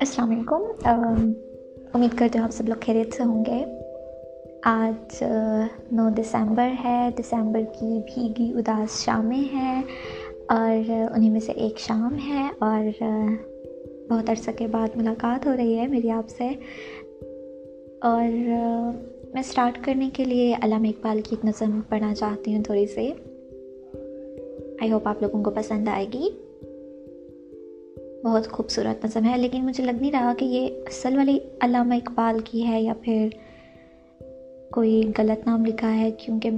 السلام علیکم۔ امید کرتے ہوں آپ سب لوگ خیریت سے ہوں گے۔ آج نو دسمبر ہے۔ دسمبر کی بھیگی اداس شامیں ہیں اور انہیں میں سے ایک شام ہے اور بہت عرصہ کے بعد ملاقات ہو رہی ہے میری آپ سے۔ اور میں اسٹارٹ کرنے کے لیے علامہ اقبال کی ایک نظم پڑھنا چاہتی ہوں تھوڑی سی۔ آئی ہوپ آپ لوگوں کو پسند آئے گی۔ بہت خوبصورت نظم ہے، لیکن مجھے لگ نہیں رہا کہ یہ اصل والی علامہ اقبال کی ہے یا پھر کوئی غلط نام لکھا ہے، کیونکہ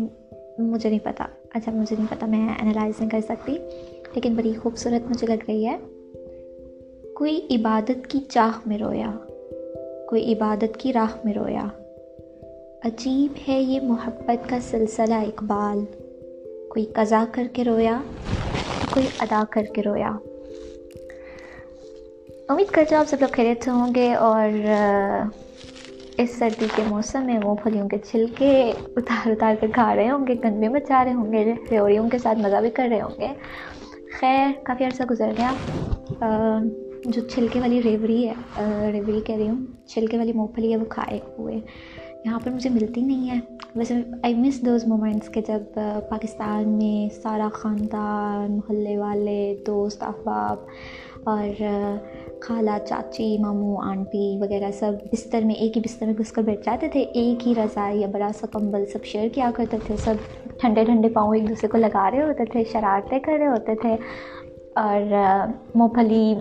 مجھے نہیں پتہ اچھا مجھے نہیں پتہ میں انالائز نہیں کر سکتی، لیکن بڑی خوبصورت مجھے لگ رہی ہے۔ کوئی عبادت کی چاہ میں رویا، کوئی عبادت کی راہ میں رویا۔ عجیب ہے یہ محبت کا سلسلہ اقبال۔ کوئی قضا کر کے رویا، کوئی ادا کر کے رویا۔ امید کرتے ہوں آپ سب لوگ خیریت سے ہوں گے اور اس سردی کے موسم میں وہ پھلیوں کے چھلکے اتار اتار کے کھا رہے ہوں گے، گندے مچا رہے ہوں گے ریوڑیوں کے ساتھ مزہ بھی کر رہے ہوں گے۔ خیر، کافی عرصہ گزر گیا۔ جو چھلکے والی ریوڑی ہے ریوڑی کہہ رہی ہوں، چھلکے والی مونگ پھلی ہے، وہ کھائے ہوئے۔ یہاں پر مجھے ملتی نہیں ہے۔ ویسے آئی مس دوز مومنٹس کہ جب پاکستان میں سارا خاندان، محلے والے، دوست، احباب اور خالہ، چاچی، ماموں، آنٹی وغیرہ سب بستر میں، ایک ہی بستر میں گھس کر بیٹھ جاتے تھے۔ ایک ہی رضائی یا بڑا سا کمبل سب شیئر کیا کرتے تھے۔ سب ٹھنڈے ٹھنڈے پاؤں ایک دوسرے کو لگا رہے ہوتے تھے، شرارتیں کر رہے ہوتے تھے۔ اور مونگ پھلی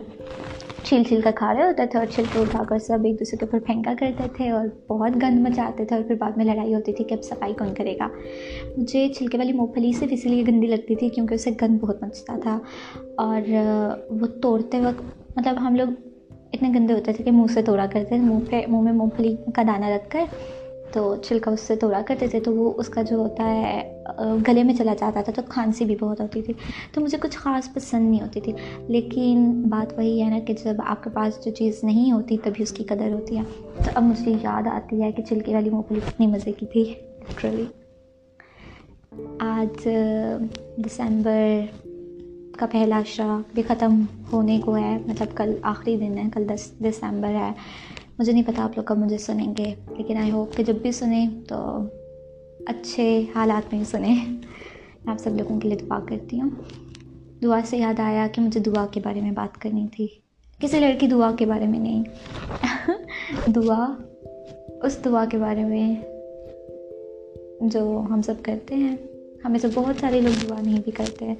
چھیل چھیل کر کھا رہے ہوتے تھے اور چھلکے اٹھا کر سب ایک دوسرے کے اوپر پھینکا کرتے تھے اور بہت گند مچاتے تھے اور پھر بعد میں لڑائی ہوتی تھی کہ اب صفائی کون کرے گا۔ مجھے چھلکے والی مونگ پھلی صرف اسی لیے گندی لگتی تھی کیونکہ اسے گند بہت مچتا تھا اور وہ توڑتے وقت مطلب ہم لوگ اتنے گندے ہوتے تھے کہ منہ سے توڑا کرتے تھے، منہ پہ منہ میں مونگ پھلی کا دانہ رکھ کر تو چھلکا اس سے توڑا کرتے تھے تو وہ اس کا جو ہوتا ہے گلے میں چلا جاتا تھا تو کھانسی بھی بہت ہوتی تھی۔ تو مجھے کچھ خاص پسند نہیں ہوتی تھی۔ لیکن بات وہی ہے نا کہ جب آپ کے پاس جو چیز نہیں ہوتی تبھی اس کی قدر ہوتی ہے۔ تو اب مجھے یاد آتی ہے کہ چھلکے والی مونگ پھلی کتنی مزے کی تھی۔ لٹرلی آج دسمبر کا پہلا عشرہ بھی ختم ہونے کو ہے۔ مطلب کل آخری دن ہے، کل دس دسمبر ہے۔ مجھے نہیں پتا آپ لوگ کب مجھے سنیں گے، لیکن آئی ہوپ کہ جب بھی سنیں تو اچھے حالات میں ہی سنیں۔ میں آپ سب لوگوں کے لیے دعا کرتی ہوں۔ دعا سے یاد آیا کہ مجھے دعا کے بارے میں بات کرنی تھی۔ کسی لڑکی دعا کے بارے میں نہیں۔ دعا، اس دعا کے بارے میں جو ہم سب کرتے ہیں۔ ہمیں تو بہت سارے لوگ دعا نہیں بھی کرتے۔ ہیں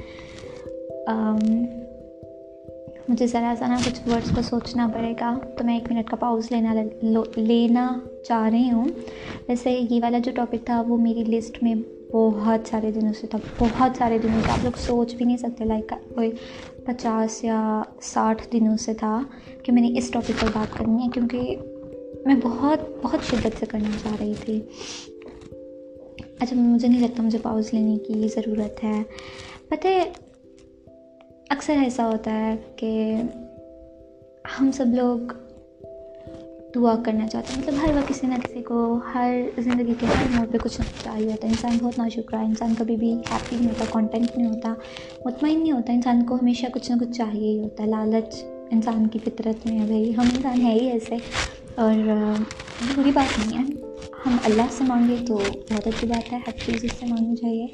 مجھے ذرا ذرا کچھ ورڈس کو سوچنا پڑے گا۔ تو میں ایک منٹ کا پاؤز لینا لینا چاہ رہی ہوں۔ ویسے یہ والا جو ٹاپک تھا وہ میری لسٹ میں بہت سارے دنوں سے تھا۔ بہت سارے دنوں سے۔ آپ لوگ سوچ بھی نہیں سکتے لائک کوئی پچاس یا ساٹھ دنوں سے تھا کہ میں نے اس ٹاپک پر بات کرنی ہے، کیونکہ میں بہت بہت شدت سے کرنا چاہ رہی تھی۔ اچھا مجھے نہیں لگتا مجھے پاؤز لینے کی ضرورت ہے۔ پتہ اکثر ایسا ہوتا ہے کہ ہم سب لوگ دعا کرنا چاہتے ہیں۔ مطلب ہر وقت کسی نہ کسی کو، ہر زندگی کے ہر موڑ پہ کچھ نہ کچھ چاہیے ہوتا ہے۔ انسان بہت ناشکر ہے۔ انسان کبھی بھی ہیپی نہیں ہوتا کانٹینٹ نہیں ہوتا، مطمئن نہیں ہوتا۔ انسان کو ہمیشہ کچھ نہ کچھ چاہیے ہی ہوتا ہے۔ لالچ انسان کی فطرت میں ہے۔ بھائی، ہم انسان ہے ہی ایسے۔ اور بری بات نہیں ہے۔ ہم اللہ سے مانگے تو بہت اچھی بات ہے۔ ہر چیز اس سے مانگنی چاہیے۔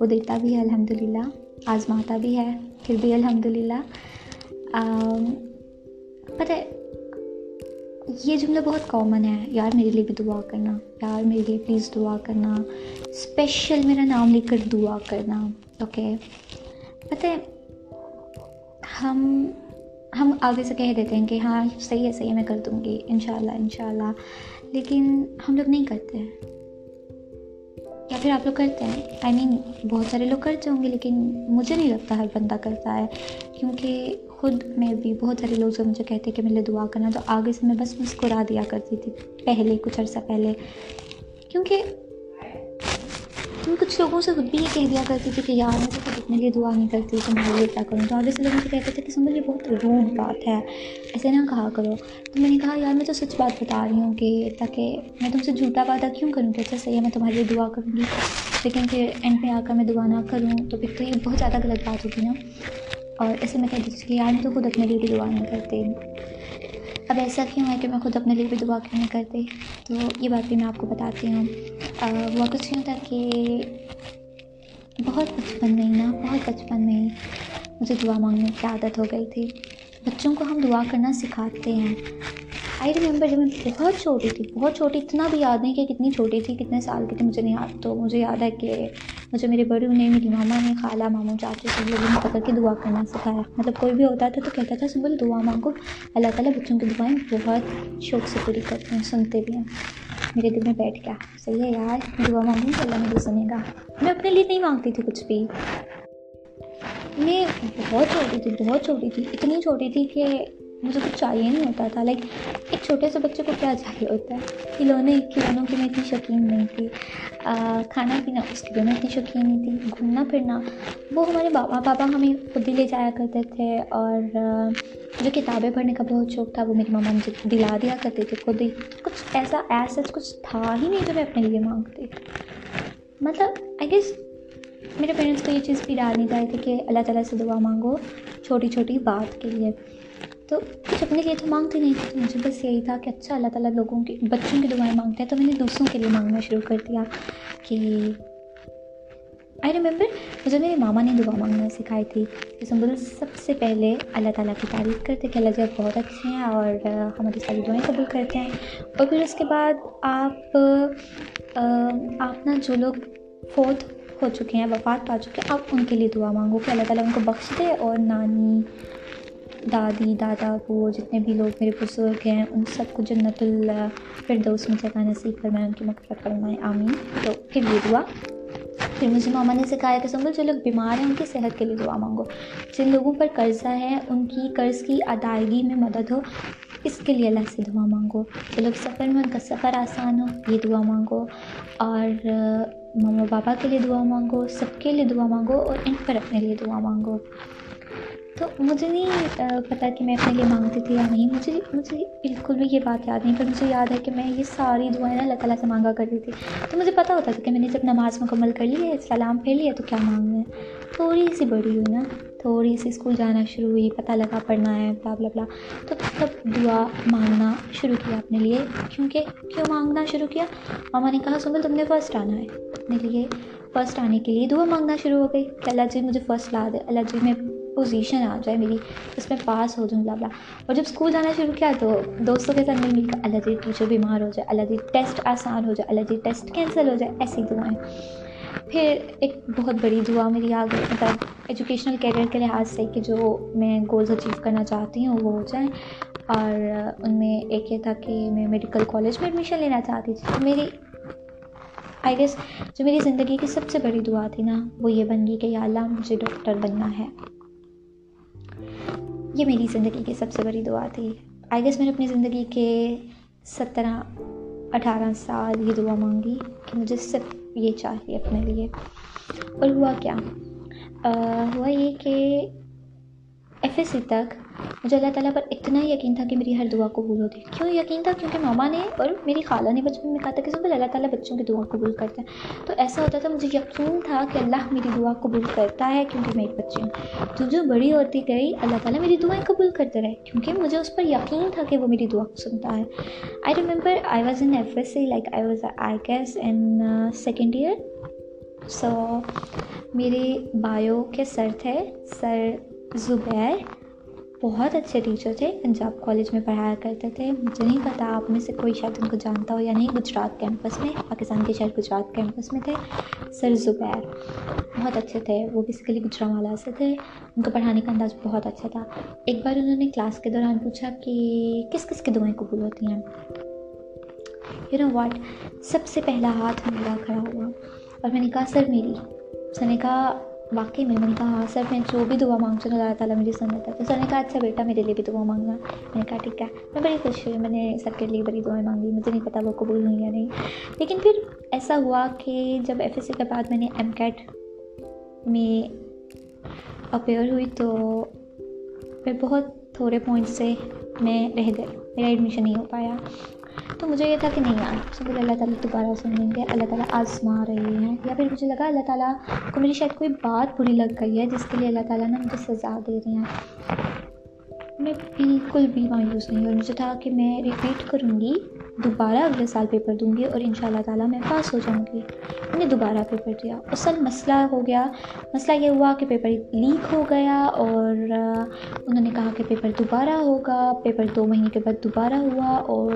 وہ دیتا بھی ہے الحمد للہ آزماتا بھی ہے۔ پھر بھی الحمد للہ پتہ یہ جملہ بہت کامن ہے. یار میرے لیے بھی دعا کرنا. یار میرے لیے پلیز دعا کرنا. اسپیشل میرا نام لکھ کر دعا کرنا. اوکے پتہ uh, ہم ہم آگے سے کہہ دیتے ہیں کہ ہاں صحیح ہے صحیح ہے، میں کر دوں گی. ان شاء اللہ ان شاء اللہ لیکن ہم لوگ نہیں کرتے. ہیں پھر آپ لوگ کرتے ہیں؟ آئی مین بہت سارے لوگ کرتے ہوں گے، لیکن مجھے نہیں لگتا ہر بندہ کرتا ہے، کیونکہ خود میں بھی بہت سارے لوگ جو مجھے کہتے کہ میرے دعا کرنا، تو آگے سے میں بس مسکرا دیا کرتی تھی، پہلے، کچھ عرصہ پہلے۔ کیونکہ میں کچھ لوگوں سے خود بھی یہ کہہ دیا کرتی تھی کہ یار، میں تو خود اپنے لیے دعا نہیں کرتی تمہارے لیے کیا کروں۔ تو آگے سے لوگ مجھے کہتے تھے کہ سمجھ یہ بہت روڈ بات ہے، ایسے نہ کہا کرو۔ تو میں نے کہا، یار، میں تو سچ بات بتا رہی ہوں کہ تاکہ میں تم سے جھوٹا وعدہ کیوں کروں کہ اچھا صحیح ہے، میں تمہارے لیے دعا کروں گی۔ لیکن پھر اینڈ پہ آ کر میں دعا نہ کروں تو پھر تو یہ بہت زیادہ غلط بات ہوتی نا۔ اور ایسے میں کہتی تھی کہ یار، میں تو خود اپنے لیے بھی دعا نہیں کرتی۔ اب ایسا کیوں ہے کہ میں خود اپنے لیے بھی دعا کیوں نہیں کرتی؟ تو یہ بات بھی میں آپ کو بتاتی ہوں۔ وہ کچھ یوں تھا کہ بہت بچپن میں ہی نا، بہت بچپن میں ہی مجھے دعا مانگنے کی عادت ہو گئی تھی۔ بچوں کو ہم دعا کرنا سکھاتے ہیں۔ آئی ریممبر جب میں بہت چھوٹی تھی، بہت چھوٹی، اتنا بھی یاد نہیں کہ کتنی چھوٹی تھی، کتنے سال کی تھی، مجھے نہیں یاد، تو مجھے یاد ہے کہ مجھے میرے بڑوں نے میری ماما نے، خالہ، ماموں، چاچو سب لوگوں نے پکڑ کے دعا کرنا سکھایا۔ مطلب کوئی بھی ہوتا تھا تو کہتا تھا سمبل دعا مانگو۔ اللہ تعالیٰ بچوں کی دعائیں بہت شوق سے پوری کرتے ہیں، سنتے بھی ہیں۔ میرے دل میں بیٹھ گیا۔ صحیح ہے یار دعا مانگوں تو اللہ مجھے سنے گا۔ میں اپنے لیے نہیں مانگتی تھی کچھ بھی۔ میں بہت چھوٹی تھی، بہت چھوٹی تھی، اتنی چھوٹی تھی کہ مجھے کچھ چاہیے نہیں ہوتا تھا۔ لائک ایک چھوٹے سے بچے کو کیا چاہیے ہوتا ہے؟ کھلونے، کھلونوں کی میں اتنی شوقین نہیں تھی۔ کھانا پینا، اس کی بھی میں اتنی شوقین نہیں تھی۔ گھومنا، پھرنا، وہ ہمارے بابا پاپا ہمیں خود ہی لے جایا کرتے تھے۔ اور جو کتابیں پڑھنے کا بہت شوق تھا، وہ میری ماما مجھے دلا دیا کرتے تھے خود ہی۔ کچھ ایسا ایسا کچھ تھا ہی نہیں جو میں اپنے لیے مانگتی۔ مطلب آئی گیس میرے پیرنٹس کو یہ چیز بھی ڈالنی چاہیے تھی کہ اللہ تعالیٰ سے دعا مانگو چھوٹی چھوٹی بات کے لیے۔ تو کچھ اپنے لیے تو مانگتے نہیں تھے، تو مجھے بس یہی تھا کہ اچھا اللہ تعالیٰ لوگوں کی بچوں کی دعائیں مانگتے ہیں۔ تو میں نے دوسروں کے لیے مانگنا شروع کر دیا کہ آئی ریمبر مجھے میرے ماما نے دعا مانگنا سکھائی تھی کہ سمبل سب سے پہلے اللہ تعالیٰ کی تعریف کرتے کہ اللہ جب بہت اچھے ہیں اور ہماری ساری دعائیں قبول کرتے ہیں۔ اور پھر اس کے بعد آپ آپ نا جو لوگ فوت ہو چکے ہیں، وفات پا چکے ہیں، آپ ان کے لیے دعا مانگو کہ اللہ تعالیٰ ان کو بخش دے اور نانی دادی، دادا وہ جتنے بھی لوگ میرے بزرگ ہیں، ان سب کو جنت الفردوس میں جگہ نصیب فرمائے ان کی مغفرت فرمائے آمین۔ تو پھر یہ دعا۔ پھر مجھے ماما نے سکھایا کہ سمجھو جو لوگ بیمار ہیں، ان کی صحت کے لیے دعا مانگو۔ جن لوگوں پر قرضہ ہے، ان کی قرض کی ادائیگی میں مدد ہو، اس کے لیے اللہ سے دعا مانگو۔ جو لوگ سفر میں، ان کا سفر آسان ہو، یہ دعا مانگو۔ اور ماما پاپا کے لیے دعا مانگو، سب کے لیے دعا مانگو، اور ان پر اپنے لیے دعا مانگو۔ تو مجھے نہیں پتہ کہ میں اپنے لیے مانگتی تھی یا نہیں، مجھے مجھے بالکل بھی یہ بات یاد نہیں، پر مجھے یاد ہے کہ میں یہ ساری دعائیں نا اللہ تعالیٰ سے مانگا کرتی تھی۔ تو مجھے پتہ ہوتا تھا کہ میں نے جب نماز مکمل کر لی ہے، سلام پھیر لیا، تو کیا مانگنا ہے؟ تھوڑی سی بڑی ہوئی نا، تھوڑی سی اسکول جانا شروع ہوئی، پتہ لگا پڑھنا ہے بلا بلا بلا تو تب دعا مانگنا شروع کیا اپنے لیے۔ کیونکہ، کیوں مانگنا شروع کیا؟ ماما نے کہا، سنگل، تم نے فرسٹ آنا ہے۔ اپنے لیے فرسٹ آنے کے لیے دعا مانگنا شروع ہو گئی کہ اللہ جی مجھے فرسٹ لا دے، اللہ جی میں پوزیشن آ جائے میری، اس میں پاس ہو جاؤں بلا اور جب اسکول جانا شروع کیا تو دوستوں کے ساتھ مل مل کر اللہ جی ٹیچر بیمار ہو جائے، اللہ جی ٹیسٹ آسان ہو جائے، اللہ جی ٹیسٹ کینسل ہو جائے، ایسی دعائیں. پھر ایک بہت بڑی دعا میری آ گئی مطلب ایجوکیشنل کیریئر کے لحاظ سے کہ جو میں گولز اچیو کرنا چاہتی ہوں وہ ہو جائیں. اور ان میں ایک یہ تھا کہ میں میڈیکل کالج میں ایڈمیشن لینا چاہتی تھی. میری آئی گیس جو میری زندگی کی سب سے بڑی دعا تھی نا، وہ یہ بن گئی کہ یا اللہ مجھے ڈاکٹر بننا ہے. یہ میری زندگی کی سب سے بڑی دعا تھی۔ آئی گیس میں نے اپنی زندگی کے سترہ، اٹھارہ سال یہ دعا مانگی کہ مجھے صرف یہ چاہیے اپنے لیے۔ اور ہوا کیا؟ ہوا یہ کہ ایف ایس سی تک مجھے اللہ تعالیٰ پر اتنا یقین تھا کہ میری ہر دعا قبول ہوتی کیوں یقین تھا کیونکہ ماما نے اور میری خالہ نے بچپن میں کہا تھا کہ سب اللہ تعالیٰ بچوں کی دعا قبول کرتے ہیں تو ایسا ہوتا تھا مجھے یقین تھا کہ اللہ میری دعا قبول کرتا ہے کیونکہ میں ایک بچی ہوں تو جو بڑی ہوتی گئی اللہ تعالیٰ میری دعائیں قبول کرتے رہے کیونکہ مجھے اس پر یقین تھا کہ وہ میری دعا کو سنتا ہے I remember I was in F S C like I was I guess in second year so میرے بایو کے سر تھے سر زبیر بہت اچھے ٹیچر تھے، پنجاب کالج میں پڑھایا کرتے تھے۔ مجھے نہیں پتا آپ میں سے کوئی شاید ان کو جانتا ہو یا نہیں، گجرات کیمپس میں، پاکستان کے شہر گجرات کیمپس میں تھے۔ سر زبیر بہت اچھے تھے، وہ بیسیکلی گجرا والا سے تھے۔ ان کو پڑھانے کا انداز بہت اچھا تھا۔ ایک بار انہوں نے کلاس کے دوران پوچھا کہ کس کس کی دعائیں قبول ہوتی ہیں؟ یو نو واٹ سب سے پہلا ہاتھ میرا کھڑا ہوا اور میں نے کہا، سر میری۔ سر نے کہا واقعی میں نے کہا ہاں سر، میں جو بھی دعا مانگتی ہوں، اللہ تعالیٰ مجھے سنتا ہے تو سر نے کہا اچھا بیٹا، میرے لیے بھی دعا مانگنا۔ میں نے کہا، ٹھیک ہے۔ میں بڑی خوش ہوئی۔ میں نے سب کے لیے بڑی دعائیں مانگی۔ مجھے نہیں پتا وہ قبول ہوئی یا نہیں۔ لیکن پھر ایسا ہوا کہ جب ایف ایس سی کے بعد میں نے ایم کیٹ میں اپیئر ہوئی تو پھر بہت تھوڑے پوائنٹ سے میں رہ گئی۔ میرا ایڈمیشن نہیں ہو پایا۔ تو مجھے یہ تھا کہ نہیں یار، سب اللہ تعالیٰ دوبارہ سن لیں گے، اللہ تعالیٰ آزما رہے ہیں۔ یا پھر مجھے لگا اللہ تعالیٰ کو میری شاید کوئی بات بری لگ گئی ہے، جس کے لیے اللہ تعالیٰ نے مجھے سزا دے رہے ہیں میں بالکل بھی مایوس نہیں اور مجھے تھا کہ میں ریپیٹ کروں گی، دوبارہ اگلے سال پیپر دوں گی اور ان شاء اللہ تعالیٰ میں پاس ہو جاؤں گی۔ میں نے دوبارہ پیپر دیا۔ اصل مسئلہ ہو گیا، مسئلہ یہ ہوا کہ پیپر لیک ہو گیا اور انہوں نے کہا کہ پیپر دوبارہ ہوگا پیپر دو مہینے کے بعد دوبارہ ہوا اور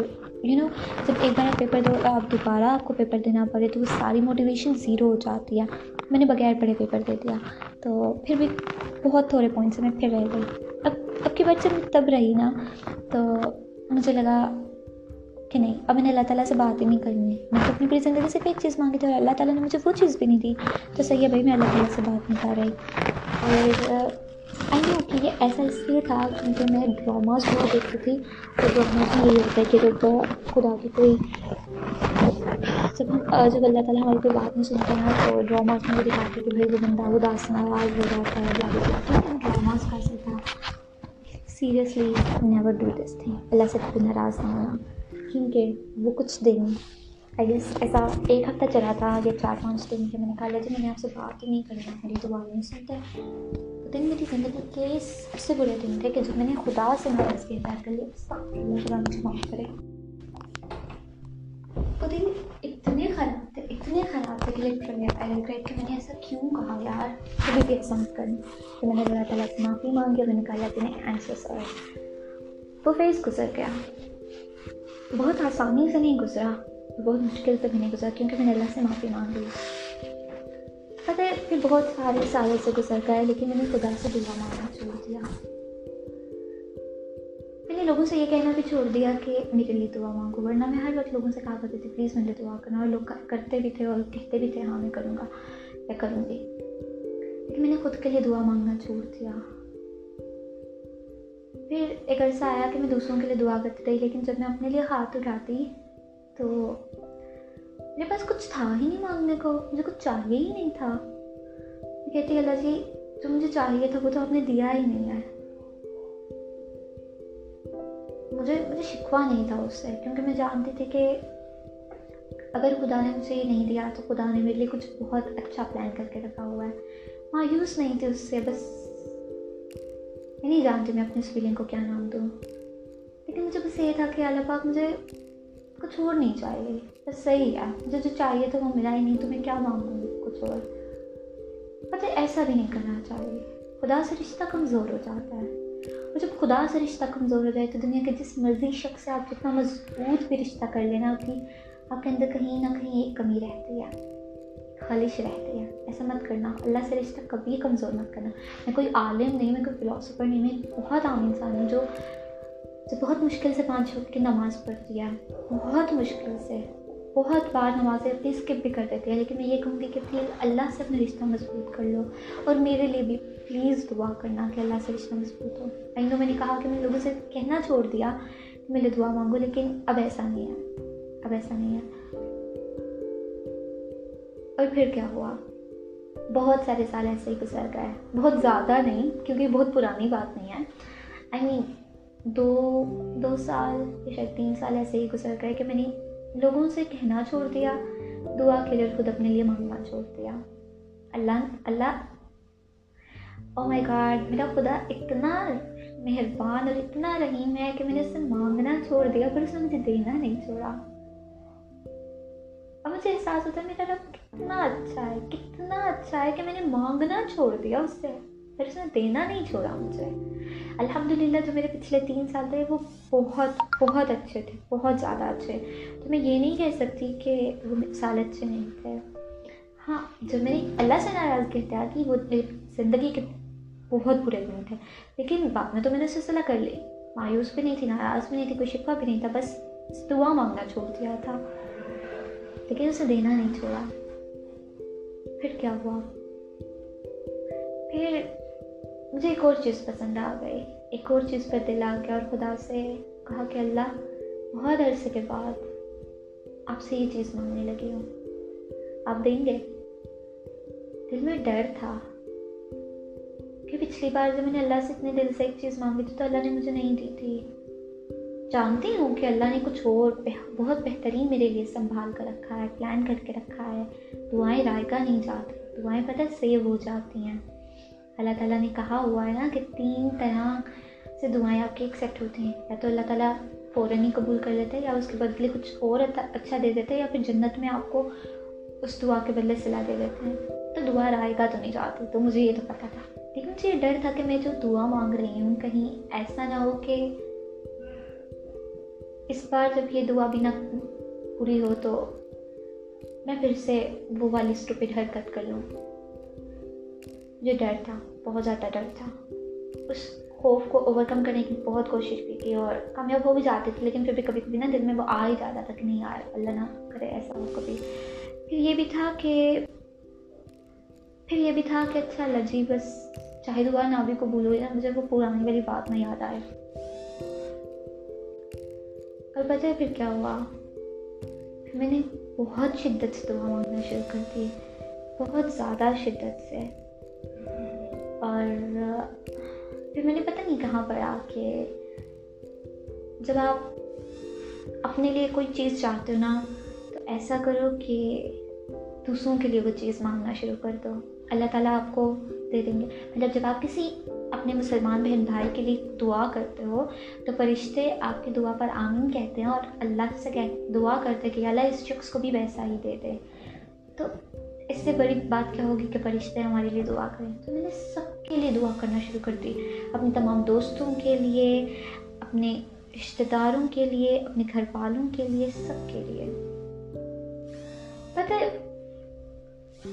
یو نو جب ایک بار آپ پیپر دو آپ دوبارہ آپ کو پیپر دینا پڑے تو وہ ساری موٹیویشن زیرو ہو جاتی ہے۔ میں نے بغیر پڑھے پیپر دے دیا۔ تو پھر بھی بہت تھوڑے پوائنٹ سے میں پھر رہ گئی۔ اب اب کی بات سے میں تب رہی نا، تو مجھے لگا کہ نہیں، اب میں نے اللہ تعالیٰ سے بات ہی نہیں کرنی ہے۔ میں تو اپنی پوری زندگی سے ایک چیز مانگی تھی اور اللہ تعالیٰ نے مجھے وہ چیز بھی نہیں دی۔ تو صحیح ہے بھائی، میں اللہ تعالیٰ سے بات نہیں کر رہی۔ اور آئی نو کہ یہ ایسا اس لیے تھا کیونکہ میں ڈراماز بہت دیکھتی تھی تو ڈراماز میں یہی ہوتا ہے کہ جب خدا کی کوئی جب ہم جب اللہ تعالیٰ ہماری کوئی بات نہیں سنتے ہیں تو ڈراماز میں دکھاتے کہ بھائی وہ بندہ اداس ناراض ہو جاتا ہے بلا ڈراماز کا ایسا تھا seriously never do this thing اللہ سے کبھی ناراض نہیں ہونا کیونکہ وہ کچھ دن آئی گیس ایسا ایک ہفتہ چلا تھا یا چار پانچ دن کہ میں نے کہا جی میں نے آپ سے بات ہی نہیں کرنا میری تو بات نہیں سنتے دن میری زندگی کے سب سے برے دن تھے کہ جب میں نے خدا سے ناراض کیا کر لیا اللہ مجھے معاف کرے وہ دن اتنے خراب تھے اتنے خراب تھے کہ لٹرلی آئی ریگریٹ کہ میں نے ایسا کیوں کہا یار کبھی بھی ایسا مت کریں کہ میں نے اللہ تعالیٰ سے معافی مانگی اور میں نے کہا اللہ نے آنسر سر وہ فیس گزر گیا بہت آسانی سے نہیں گزرا بہت مشکل سے بھی نہیں گزرا کیونکہ میں نے اللہ سے معافی مانگ لی پتہ ہے پھر بہت سارے سالوں سے گزر گئے لیکن میں نے خدا سے دعا مانگنا چھوڑ دیا۔ میں نے لوگوں سے یہ کہنا بھی چھوڑ دیا کہ میرے لیے دعا مانگو، ورنہ میں ہر وقت لوگوں سے کہا کرتی تھی پلیز میرے لیے دعا کرنا۔ اور لوگ کرتے بھی تھے اور کہتے بھی تھے ہاں میں کروں گا یا کروں گی۔ لیکن میں نے خود کے لیے دعا مانگنا چھوڑ دیا۔ پھر ایک عرصہ آیا کہ میں دوسروں کے لیے دعا کرتی تھی لیکن جب میں اپنے لیے ہاتھ اٹھاتی تو میرے پاس کچھ تھا ہی نہیں مانگنے کو مجھے کچھ چاہیے ہی نہیں تھا میں کہتی اللہ جی جو مجھے چاہیے تھا وہ تو آپ نے دیا ہی نہیں ہے مجھے مجھے شکوا نہیں تھا اس سے کیونکہ میں جانتی تھی کہ اگر خدا نے مجھے یہ نہیں دیا تو خدا نے میرے لیے کچھ بہت اچھا پلان کر کے رکھا ہوا ہے مایوس نہیں تھی اس سے بس میں نہیں جانتی میں اپنی اس فیلنگ کو کیا نام دوں لیکن مجھے بس یہ تھا کہ اللہ پاک مجھے کچھ اور نہیں چاہیے بس صحیح ہے۔ مجھے جو چاہیے تھا وہ ملا ہی نہیں تو میں کیا مانگوں؟ کچھ اور۔ پتہ ایسا بھی نہیں کرنا چاہیے۔ خدا سے رشتہ کمزور ہو جاتا ہے۔ اور جب خدا سے رشتہ کمزور ہو جائے تو دنیا کے جس مرضی شخص سے آپ جتنا مضبوط بھی رشتہ کر لینا آپ کی آپ کے اندر کہیں نہ کہیں ایک کمی رہتی ہے۔ خالش رہتی ہے۔ ایسا مت کرنا۔ اللہ سے رشتہ کبھی کمزور مت کرنا۔ میں کوئی عالم نہیں، میں کوئی فلاسفر نہیں، میں بہت عام انسان ہوں جو جو بہت مشکل سے پانچ وقت کی نماز پڑھتی ہے۔ بہت مشکل سے۔ بہت بار نمازیں اپنی اسکپ بھی کر دیتی ہے لیکن میں یہ کہوں گی کہ پلیز اللہ سے اپنا رشتہ مضبوط کر لو اور میرے لیے بھی پلیز دعا کرنا کہ اللہ سے رشتہ مضبوط ہو۔ آئندہ میں نے کہا کہ میں لوگوں سے کہنا چھوڑ دیا کہ میں دعا مانگوں، لیکن اب ایسا نہیں ہے۔ اب ایسا نہیں ہے۔ اور پھر کیا ہوا؟ بہت سارے سال ایسے ہی گزر گئے۔ بہت زیادہ نہیں، کیونکہ بہت پرانی بات نہیں ہے۔ آئی مین دو دو سال یا شاید تین سال ایسے ہی گزر گئے کہ میں نے لوگوں سے کہنا چھوڑ دیا، دعا کے لیے خود اپنے لیے مانگنا چھوڑ دیا۔ اللہ اللہ۔ او مائی گاڈ میرا خدا اتنا مہربان اور اتنا رحیم ہے کہ میں نے اس سے مانگنا چھوڑ دیا، پر اس نے مجھے دینا نہیں چھوڑا۔ اور مجھے احساس ہوتا ہے میرا رب کتنا اچھا ہے، کتنا اچھا ہے کہ میں نے مانگنا چھوڑ دیا اس سے۔ پھر اس نے دینا نہیں چھوڑا مجھے۔ الحمد للہ جو میرے پچھلے تین سال تھے وہ بہت بہت اچھے تھے، بہت زیادہ اچھے۔ تو میں یہ نہیں کہہ سکتی کہ وہ سال اچھے نہیں تھے۔ ہاں جو میری اللہ سے ناراض احتیاط کی وہ زندگی کے بہت برے دن تھے، لیکن بعد میں تو میں نے سلسلہ کر لی مایوس بھی نہیں تھی، ناراض بھی نہیں تھی، کوئی شکوہ بھی نہیں تھا، بس دعا مانگنا چھوڑ دیا تھا۔ لیکن اسے دینا نہیں چھوڑا۔ پھر کیا ہوا؟ پھر مجھے ایک اور چیز پسند آ گئی۔ ایک اور چیز پر دل آ گیا اور خدا سے کہا کہ اللہ، بہت عرصے کے بعد آپ سے یہ چیز مانگنے لگی ہوں۔ آپ دیں گے؟ دل میں ڈر تھا کہ پچھلی بار جب میں نے اللہ سے اتنے دل سے ایک چیز مانگی تھی تو اللہ نے مجھے نہیں دی تھی۔ جانتی ہوں کہ اللہ نے کچھ اور بہت بہترین میرے لیے سنبھال کر رکھا ہے، پلان کر کے رکھا ہے۔ دعائیں رائے نہیں جاتی، دعائیں پتہ سیو ہو جاتی ہیں۔ اللہ تعالیٰ نے کہا ہوا ہے نا کہ تین طرح سے دعائیں آپ کی ایکسیپٹ ہوتی ہیں۔ یا تو اللہ تعالیٰ فوراً ہی قبول کر لیتے ہیں یا اس کے بدلے کچھ اور اچھا-, اچھا دے دیتے ہیں یا پھر جنت میں آپ کو اس دعا کے بدلے صلاح دے دیتے ہیں۔ تو دعا رائے گا تو نہیں جاتی۔ تو مجھے یہ تو پتہ تھا۔ لیکن مجھے یہ ڈر تھا کہ میں جو دعا مانگ رہی ہوں کہیں ایسا نہ ہو کہ اس بار جب یہ دعا بھی نہ پوری ہو تو میں پھر سے وہ والی اسٹوپڈ حرکت کر لوں۔ مجھے ڈر تھا، بہت زیادہ ڈر تھا۔ اس خوف کو اوور کم کرنے کی بہت کوشش بھی کی اور کامیاب ہو بھی جاتی تھی لیکن پھر بھی کبھی کبھی نا دل میں وہ آ ہی جاتا تھا کہ نہیں یار، اللہ نہ کرے ایسا ہو کبھی۔ پھر یہ بھی تھا کہ، پھر یہ بھی تھا کہ اچھا اللہ جی بس چاہے دعا نہ بھی قبول ہوئی نا، مجھے وہ پرانی والی بات نہ یاد آئے۔ اور پتہ ہے پھر کیا ہوا؟ پھر میں نے بہت شدت سے دعا مانگنا شروع کر دی، بہت زیادہ شدت سے۔ اور پھر میں نے پتہ نہیں کہاں پڑھا کہ جب آپ اپنے لیے کوئی چیز چاہتے ہو نا، تو ایسا کرو کہ دوسروں کے لیے وہ چیز مانگنا شروع کر دو۔ اللہ تعالیٰ آپ کو دے دیں گے۔ مطلب جب آپ کسی اپنے مسلمان بہن بھائی کے لیے دعا کرتے ہو، تو فرشتے آپ کی دعا پر آمین کہتے ہیں اور اللہ سے کہ دعا کرتے کہ اللہ اس شخص کو بھی ویسا ہی دے دے۔ تو اس سے بڑی بات کیا ہوگی کہ فرشتے ہمارے لیے دعا کریں۔ تو میں نے سب کے لیے دعا کرنا شروع کر دی۔ اپنے تمام دوستوں کے لیے، اپنے رشتہ داروں کے لیے، اپنے گھر والوں کے لیے، سب کے لیے۔ پتہ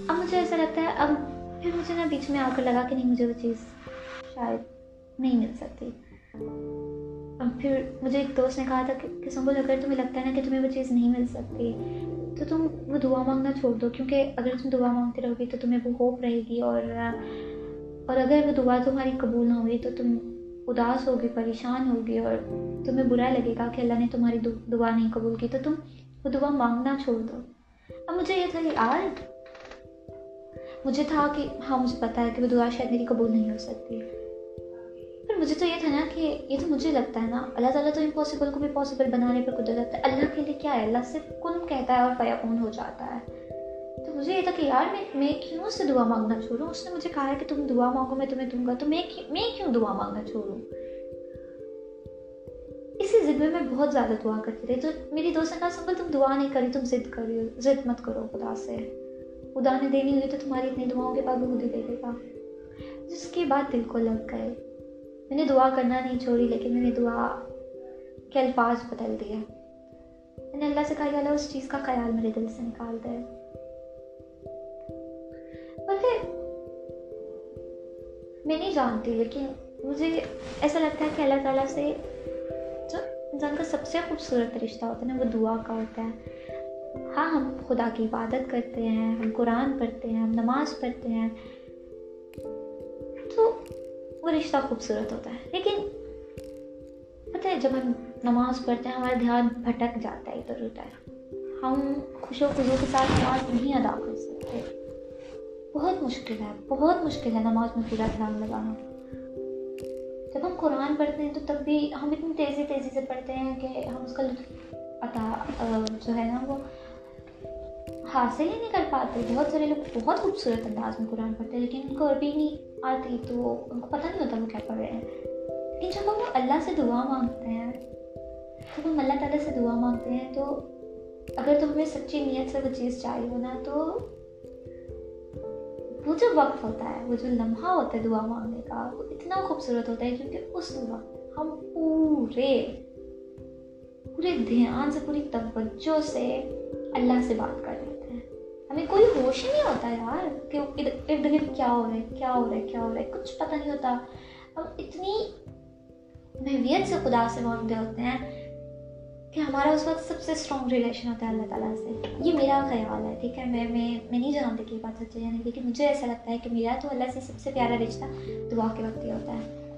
اب مجھے ایسا لگتا ہے، اب پھر مجھے نا بیچ میں آ کر لگا کہ نہیں مجھے وہ چیز شاید نہیں مل سکتی۔ اب پھر مجھے ایک دوست نے کہا تھا کہ سنبھل اگر تمہیں لگتا ہے نا کہ تمہیں وہ چیز نہیں مل سکتی، تو تم وہ دعا مانگنا چھوڑ دو۔ کیونکہ اگر تم دعا مانگتے رہو گی تو تمہیں وہ ہوپ رہے گی اور اور اگر وہ دعا تمہاری قبول نہ ہوئی تو تم اداس ہوگی پریشان ہوگی اور تمہیں برا لگے گا کہ اللہ نے تمہاری دعا نہیں قبول کی تو تم وہ دعا مانگنا چھوڑ دو۔ اب مجھے یہ تھا کہ مجھے تھا کہ ہاں مجھے پتا ہے کہ وہ دعا شاید میری قبول نہیں ہو سکتی۔ پر مجھے تو یہ تھا نا کہ یہ تو مجھے لگتا ہے نا، اللہ تعالیٰ تو امپاسبل کو بھی پاسبل بنانے پر قدرت ہے۔ اللہ کے لیے کیا ہے؟ اللہ صرف کن کہتا ہے اور فیا کون ہو جاتا ہے۔ تو مجھے یہ تھا کہ یار میں میں کیوں اس سے دعا مانگنا چھوڑوں؟ اس نے مجھے کہا ہے کہ تم دعا مانگو، میں تمہیں دوں گا، تو میں میں کیوں دعا مانگنا چھوڑوں؟ اسی ضد میں میں بہت زیادہ دعا کرتی رہی۔ تو میری دوست نے کہا سمبل تم دعا نہیں کری، تم ضد کری، ضد مت کرو، خدا سے۔ خدا نے دینی ہوئی تو تمہاری اتنی دعاؤں کے بعد وہ خود ہی دے دے گا۔ جس کے بعد دل کو لگ گئے۔ میں نے دعا کرنا نہیں چھوڑی، لیکن میں نے دعا کے الفاظ بدل دیے۔ میں نے اللہ سے کہا کہ اللہ، اس چیز کا خیال میرے دل سے نکال دے۔ میں نہیں جانتی، لیکن مجھے ایسا لگتا ہے کہ اللہ تعالیٰ سے جو انسان کا سب سے خوبصورت رشتہ ہوتا ہے نا، وہ دعا کا ہوتا ہے۔ ہاں ہم خدا کی عبادت کرتے ہیں، ہم قرآن پڑھتے ہیں، ہم نماز پڑھتے ہیں، تو وہ رشتہ خوبصورت ہوتا ہے۔ لیکن پتہ ہے، جب ہم نماز پڑھتے ہیں، ہمارا دھیان بھٹک جاتا ہے، ادھر ادھر۔ ہم خوش و خزو کے ساتھ نماز نہیں ادا کر سکتے۔ بہت مشکل ہے، بہت مشکل ہے نماز میں پورا دھیان لگانا۔ جب ہم قرآن پڑھتے ہیں تو تب بھی ہم اتنی تیزی تیزی سے پڑھتے ہیں کہ ہم اس کا لطف عطا جو ہے نا وہ حاصل ہی نہیں کر پاتے۔ بہت سارے لوگ بہت خوبصورت انداز میں قرآن پڑھتے ہیں، لیکن ان کو عربی نہیں آتی تو ان کو پتہ نہیں ہوتا وہ کیا پڑھ رہے ہیں۔ لیکن جب ہم وہ اللہ سے دعا مانگتے ہیں۔ جب ہم اللہ تعالیٰ سے دعا مانگتے ہیں تو اگر تو ہمیں سچی نیت سے وہ چیز چاہیے ہونا تو وہ جو وقت ہوتا ہے، وہ جو لمحہ ہوتا ہے دعا مانگنے کا، وہ اتنا خوبصورت ہوتا ہے کیونکہ اس وقت ہم پورے پورے دھیان سے، پوری توجہ سے اللہ سے بات کر رہے ہمیں کوئی ہوش ہی نہیں ہوتا یار کہ ارد گرد کیا ہو رہا ہے، کیا ہو رہا ہے، کیا ہو رہا ہے، کچھ پتہ نہیں ہوتا۔ ہم اتنی محویت سے خدا سے مانگتے ہوتے ہیں۔ کہ ہمارا اس وقت سب سے اسٹرانگ ریلیشن ہوتا ہے اللہ تعالیٰ سے۔ یہ میرا خیال ہے، ٹھیک ہے؟ میں میں میں نہیں جانتی کہ یہ بات سچ ہے نہیں، لیکن مجھے ایسا لگتا ہے کہ میرا تو اللہ سے سب سے پیارا رشتہ دعا کے وقت ہی ہوتا ہے۔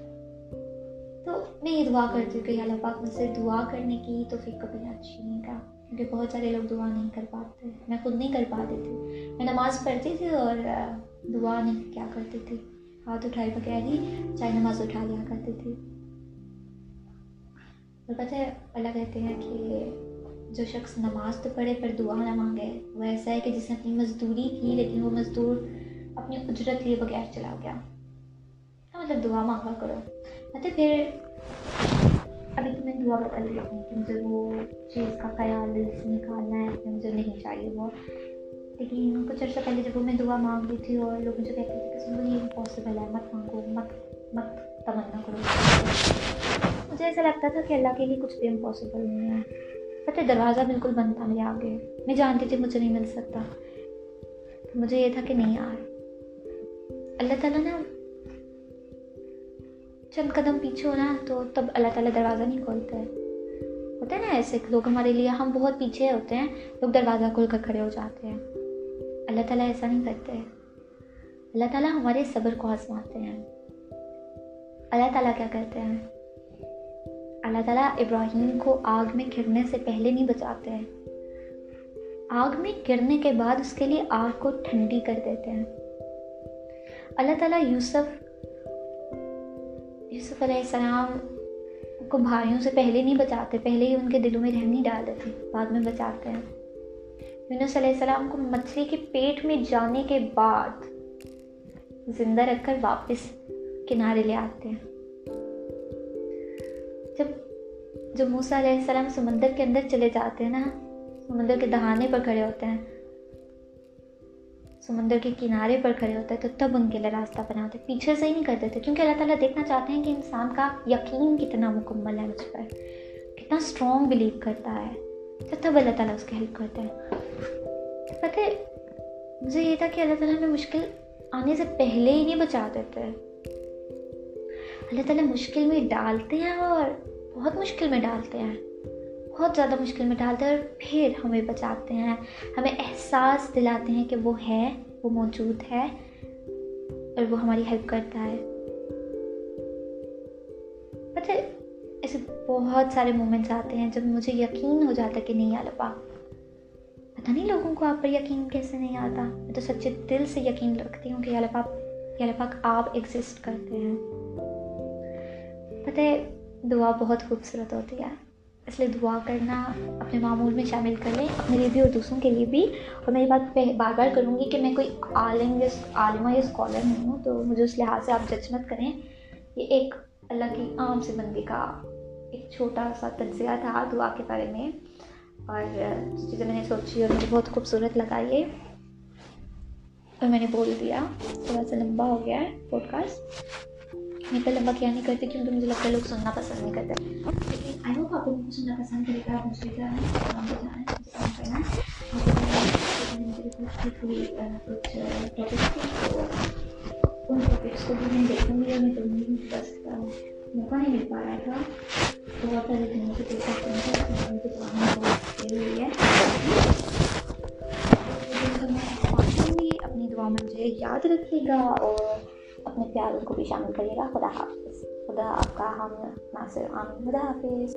تو میں یہ دعا کرتی ہوں کہ اللہ پاک مجھ سے دعا کرنے کی تو پھر کبھی نہ چھینے گا کیونکہ بہت سارے لوگ دعا نہیں کر پاتے، میں خود نہیں کر پاتی تھی۔ میں نماز پڑھتی تھی اور دعا نہیں کیا کرتی تھی۔ ہاتھ اٹھائے بغیر ہی چاہے نماز اٹھا لیا کرتی تھی۔ اور پتہ ہے، اللہ کہتے ہیں کہ جو شخص نماز تو پڑھے پر دعا نہ مانگے، وہ ایسا ہے کہ جس نے اپنی مزدوری کی، لیکن وہ مزدور اپنی اجرت لیے بغیر چلا گیا۔ ہاں، مطلب دعا مانگا کرو۔ مطلب پھر ابھی تو میں دعا بدل رہی ہوں کہ مجھے وہ چیز کا خیال نکالنا ہے، کہ مجھے نہیں چاہیے وہ۔ لیکن کچھ عرصہ پہلے جب وہ میں دعا مانگ رہی تھی اور لوگ مجھے کہتے تھے کہ سنو، یہ امپاسبل ہے، مت مانگو، مت مت تمنا کرو۔ مجھے ایسا لگتا تھا کہ اللہ کے لیے کچھ بھی امپاسبل نہیں ہے۔ پتہ دروازہ بالکل بند تھا میرے آگے۔ میں جانتی تھی مجھے نہیں مل سکتا۔ مجھے یہ تھا کہ نہیں یار۔ اللہ تعالیٰ نا چند قدم پیچھے ہونا تو تب اللہ تعالیٰ دروازہ نہیں کھولتا ہے۔ ہوتا ہے نا ایسے لوگ ہمارے لیے ہم بہت پیچھے ہوتے ہیں، لوگ دروازہ کھول کر کھڑے ہو جاتے ہیں۔ اللہ تعالیٰ ایسا نہیں کرتے۔ اللہ تعالیٰ ہمارے صبر کو آزماتے ہیں۔ اللہ تعالیٰ کیا کہتے ہیں؟ اللہ تعالیٰ ابراہیم کو آگ میں گرنے سے پہلے نہیں بچاتے ہیں۔ آگ میں گرنے کے بعد اس کے لیے آگ کو ٹھنڈی کر دیتے ہیں۔ اللہ تعالیٰ یوسف یوسف علیہ السلام کو بھائیوں سے پہلے نہیں بچاتے، پہلے ہی ان کے دلوں میں رحم نہیں ڈال دیتے بعد میں بچاتے ہیں۔ یونس علیہ السلام کو مچھلی کے پیٹ میں جانے کے بعد زندہ رکھ کر واپس کنارے لے آتے ہیں۔ جب موسا علیہ السلام سمندر کے اندر چلے جاتے ہیں نا، سمندر کے دہانے پر کھڑے ہوتے ہیں۔ سمندر کے کنارے پر کھڑے ہوتے ہیں تو تب ان کے لیے راستہ بناتے پیچھے سے ہی نہیں کرتے تھے کیونکہ اللہ تعالیٰ دیکھنا چاہتے ہیں کہ انسان کا یقین کتنا مکمل ہے مجھ پر، کتنا اسٹرانگ بلیو کرتا ہے۔ تو تب اللہ تعالیٰ اس کی ہیلپ کرتے ہیں۔ پتہ مجھے یہ تھا کہ اللہ تعالیٰ میں مشکل آنے سے پہلے ہی نہیں بچا دیتے۔ اللہ تعالیٰ مشکل میں ڈالتے ہیں اور بہت مشکل میں ڈالتے ہیں۔ بہت زیادہ مشکل میں ڈالتے ہیں اور پھر ہمیں بچاتے ہیں۔ ہمیں احساس دلاتے ہیں کہ وہ ہے، وہ موجود ہے اور وہ ہماری ہیلپ کرتا ہے۔ پتہ ایسے بہت سارے مومنٹس آتے ہیں جب مجھے یقین ہو جاتا ہے کہ نہیں آ پاک پتہ نہیں لوگوں کو آپ پر یقین کیسے نہیں آتا؟ میں تو سچے دل سے یقین رکھتی ہوں کہ یا پاک یا پاک آپ ایگزسٹ کرتے ہیں۔ پتہ دعا بہت خوبصورت ہوتی ہے۔ اس لیے دعا کرنا اپنے معمول میں شامل کر لیں اپنے لیے بھی اور دوسروں کے لیے بھی۔ اور میں یہ بات بار بار کروں گی کہ میں کوئی عالم یا عالمہ یا اسکالر نہیں ہوں، تو مجھے اس لحاظ سے آپ جج مت کریں۔ یہ ایک اللہ کی عام سے بندی کا ایک چھوٹا سا تجزیہ تھا دعا کے بارے میں۔ اور چیزیں میں نے سوچی اور مجھے بہت خوبصورت لگا یہ۔ اور میں نے بول دیا، تھوڑا سا لمبا ہو گیا ہے پوڈ کاسٹ میں تو لمبا کیا نہیں کرتی کیونکہ مجھے لگتا ہے لوگ سننا پسند نہیں کرتے لیکن آئی ہوپ آپ کو سننا پسند کرے گا مجھے کیا ہے کام پہ ہے کرنا ان ٹاپکس کو بھی میں دیکھوں گی اور میں کروں گی بس موقع نہیں مل پا رہا تھا بہت سارے دنوں سے دیکھا ہوئی ہے اپنی دعا میں مجھے یاد رکھیے گا اور اپنے پیاروں کو بھی شامل کریے گا۔ خدا حافظ۔ خدا آپ کا ہم ناصر عام خدا حافظ۔